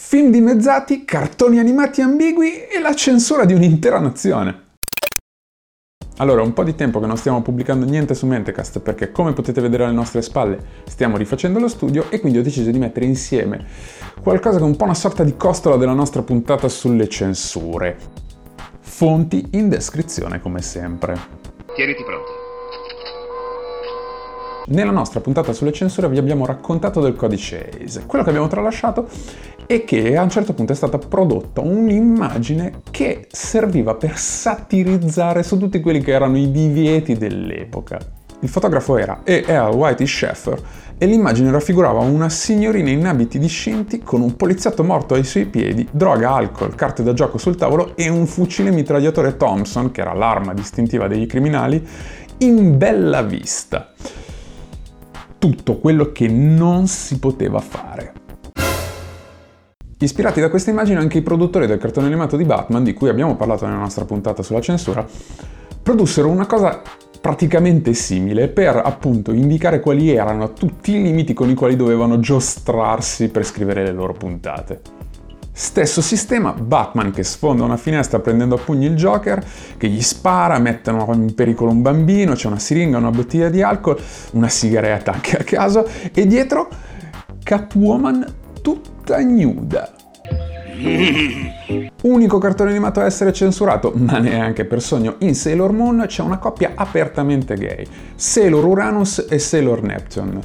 film dimezzati, cartoni animati ambigui e la censura di un'intera nazione. Allora, un po' di tempo che non stiamo pubblicando niente su Mentecast perché, come potete vedere alle nostre spalle, stiamo rifacendo lo studio e quindi ho deciso di mettere insieme qualcosa che è un po' una sorta di costola della nostra puntata sulle censure. Fonti in descrizione come sempre. Tieniti pronto. Nella nostra puntata sulle censure vi abbiamo raccontato del codice ACE. Quello che abbiamo tralasciato è che a un certo punto è stata prodotta un'immagine che serviva per satirizzare su tutti quelli che erano i divieti dell'epoca. Il fotografo era E.L. Whitey Sheffer e l'immagine raffigurava una signorina in abiti discinti con un poliziotto morto ai suoi piedi, droga, alcol, carte da gioco sul tavolo e un fucile mitragliatore Thompson, che era l'arma distintiva dei criminali, in bella vista tutto quello che non si poteva fare. Ispirati da questa immagine anche i produttori del cartone animato di Batman, di cui abbiamo parlato nella nostra puntata sulla censura, produssero una cosa praticamente simile per appunto indicare quali erano tutti i limiti con i quali dovevano giostrarsi per scrivere le loro puntate. Stesso sistema, Batman che sfonda una finestra prendendo a pugni il Joker, che gli spara, mettono in pericolo un bambino, c'è una siringa, una bottiglia di alcol, una sigaretta anche a caso, e dietro Catwoman tutta nuda. Unico cartone animato a essere censurato, ma neanche per sogno, in Sailor Moon c'è una coppia apertamente gay, Sailor Uranus e Sailor Neptune.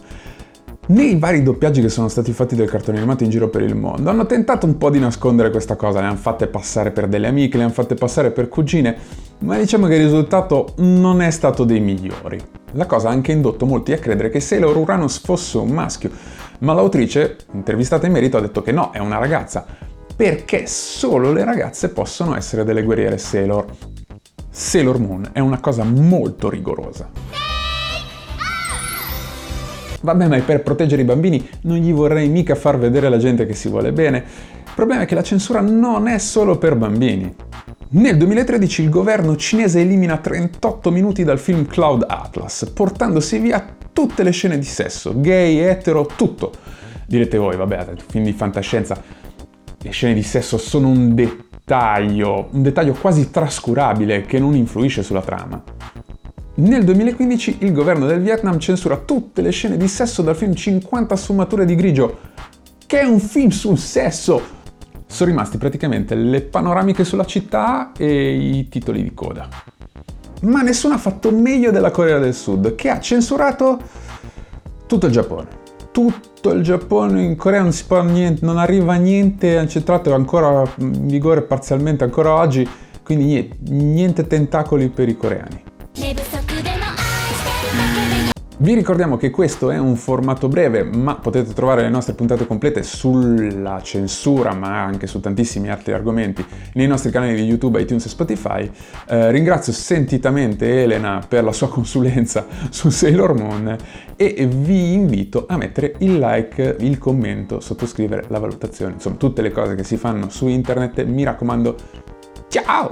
Nei vari doppiaggi che sono stati fatti del cartone animato in giro per il mondo hanno tentato un po' di nascondere questa cosa, le hanno fatte passare per delle amiche, le hanno fatte passare per cugine, ma diciamo che il risultato non è stato dei migliori. La cosa ha anche indotto molti a credere che Sailor Uranus fosse un maschio, ma l'autrice, intervistata in merito, ha detto che no, è una ragazza, perché solo le ragazze possono essere delle guerriere Sailor. Sailor Moon è una cosa molto rigorosa. Vabbè, ma per proteggere i bambini non gli vorrei mica far vedere la gente che si vuole bene. Il problema è che la censura non è solo per bambini. Nel 2013 il governo cinese elimina 38 minuti dal film Cloud Atlas, portandosi via tutte le scene di sesso, gay, etero, tutto. Direte voi, vabbè, film di fantascienza, le scene di sesso sono un dettaglio, un dettaglio quasi trascurabile che non influisce sulla trama. Nel 2015 il governo del Vietnam censura tutte le scene di sesso dal film 50 sfumature di grigio, che è un film sul sesso. Sono rimasti praticamente le panoramiche sulla città e i titoli di coda. Ma nessuno ha fatto meglio della Corea del Sud, che ha censurato tutto il Giappone. Tutto il Giappone, in Corea non, si può niente, non arriva niente, hanno centrato ancora in vigore parzialmente ancora oggi, quindi niente, niente tentacoli per i coreani. Vi ricordiamo che questo è un formato breve, ma potete trovare le nostre puntate complete sulla censura, ma anche su tantissimi altri argomenti nei nostri canali di YouTube, iTunes e Spotify. Eh, ringrazio sentitamente Elena per la sua consulenza su Sailor Moon e vi invito a mettere il like, il commento, sottoscrivere la valutazione, insomma tutte le cose che si fanno su internet. Mi raccomando, ciao!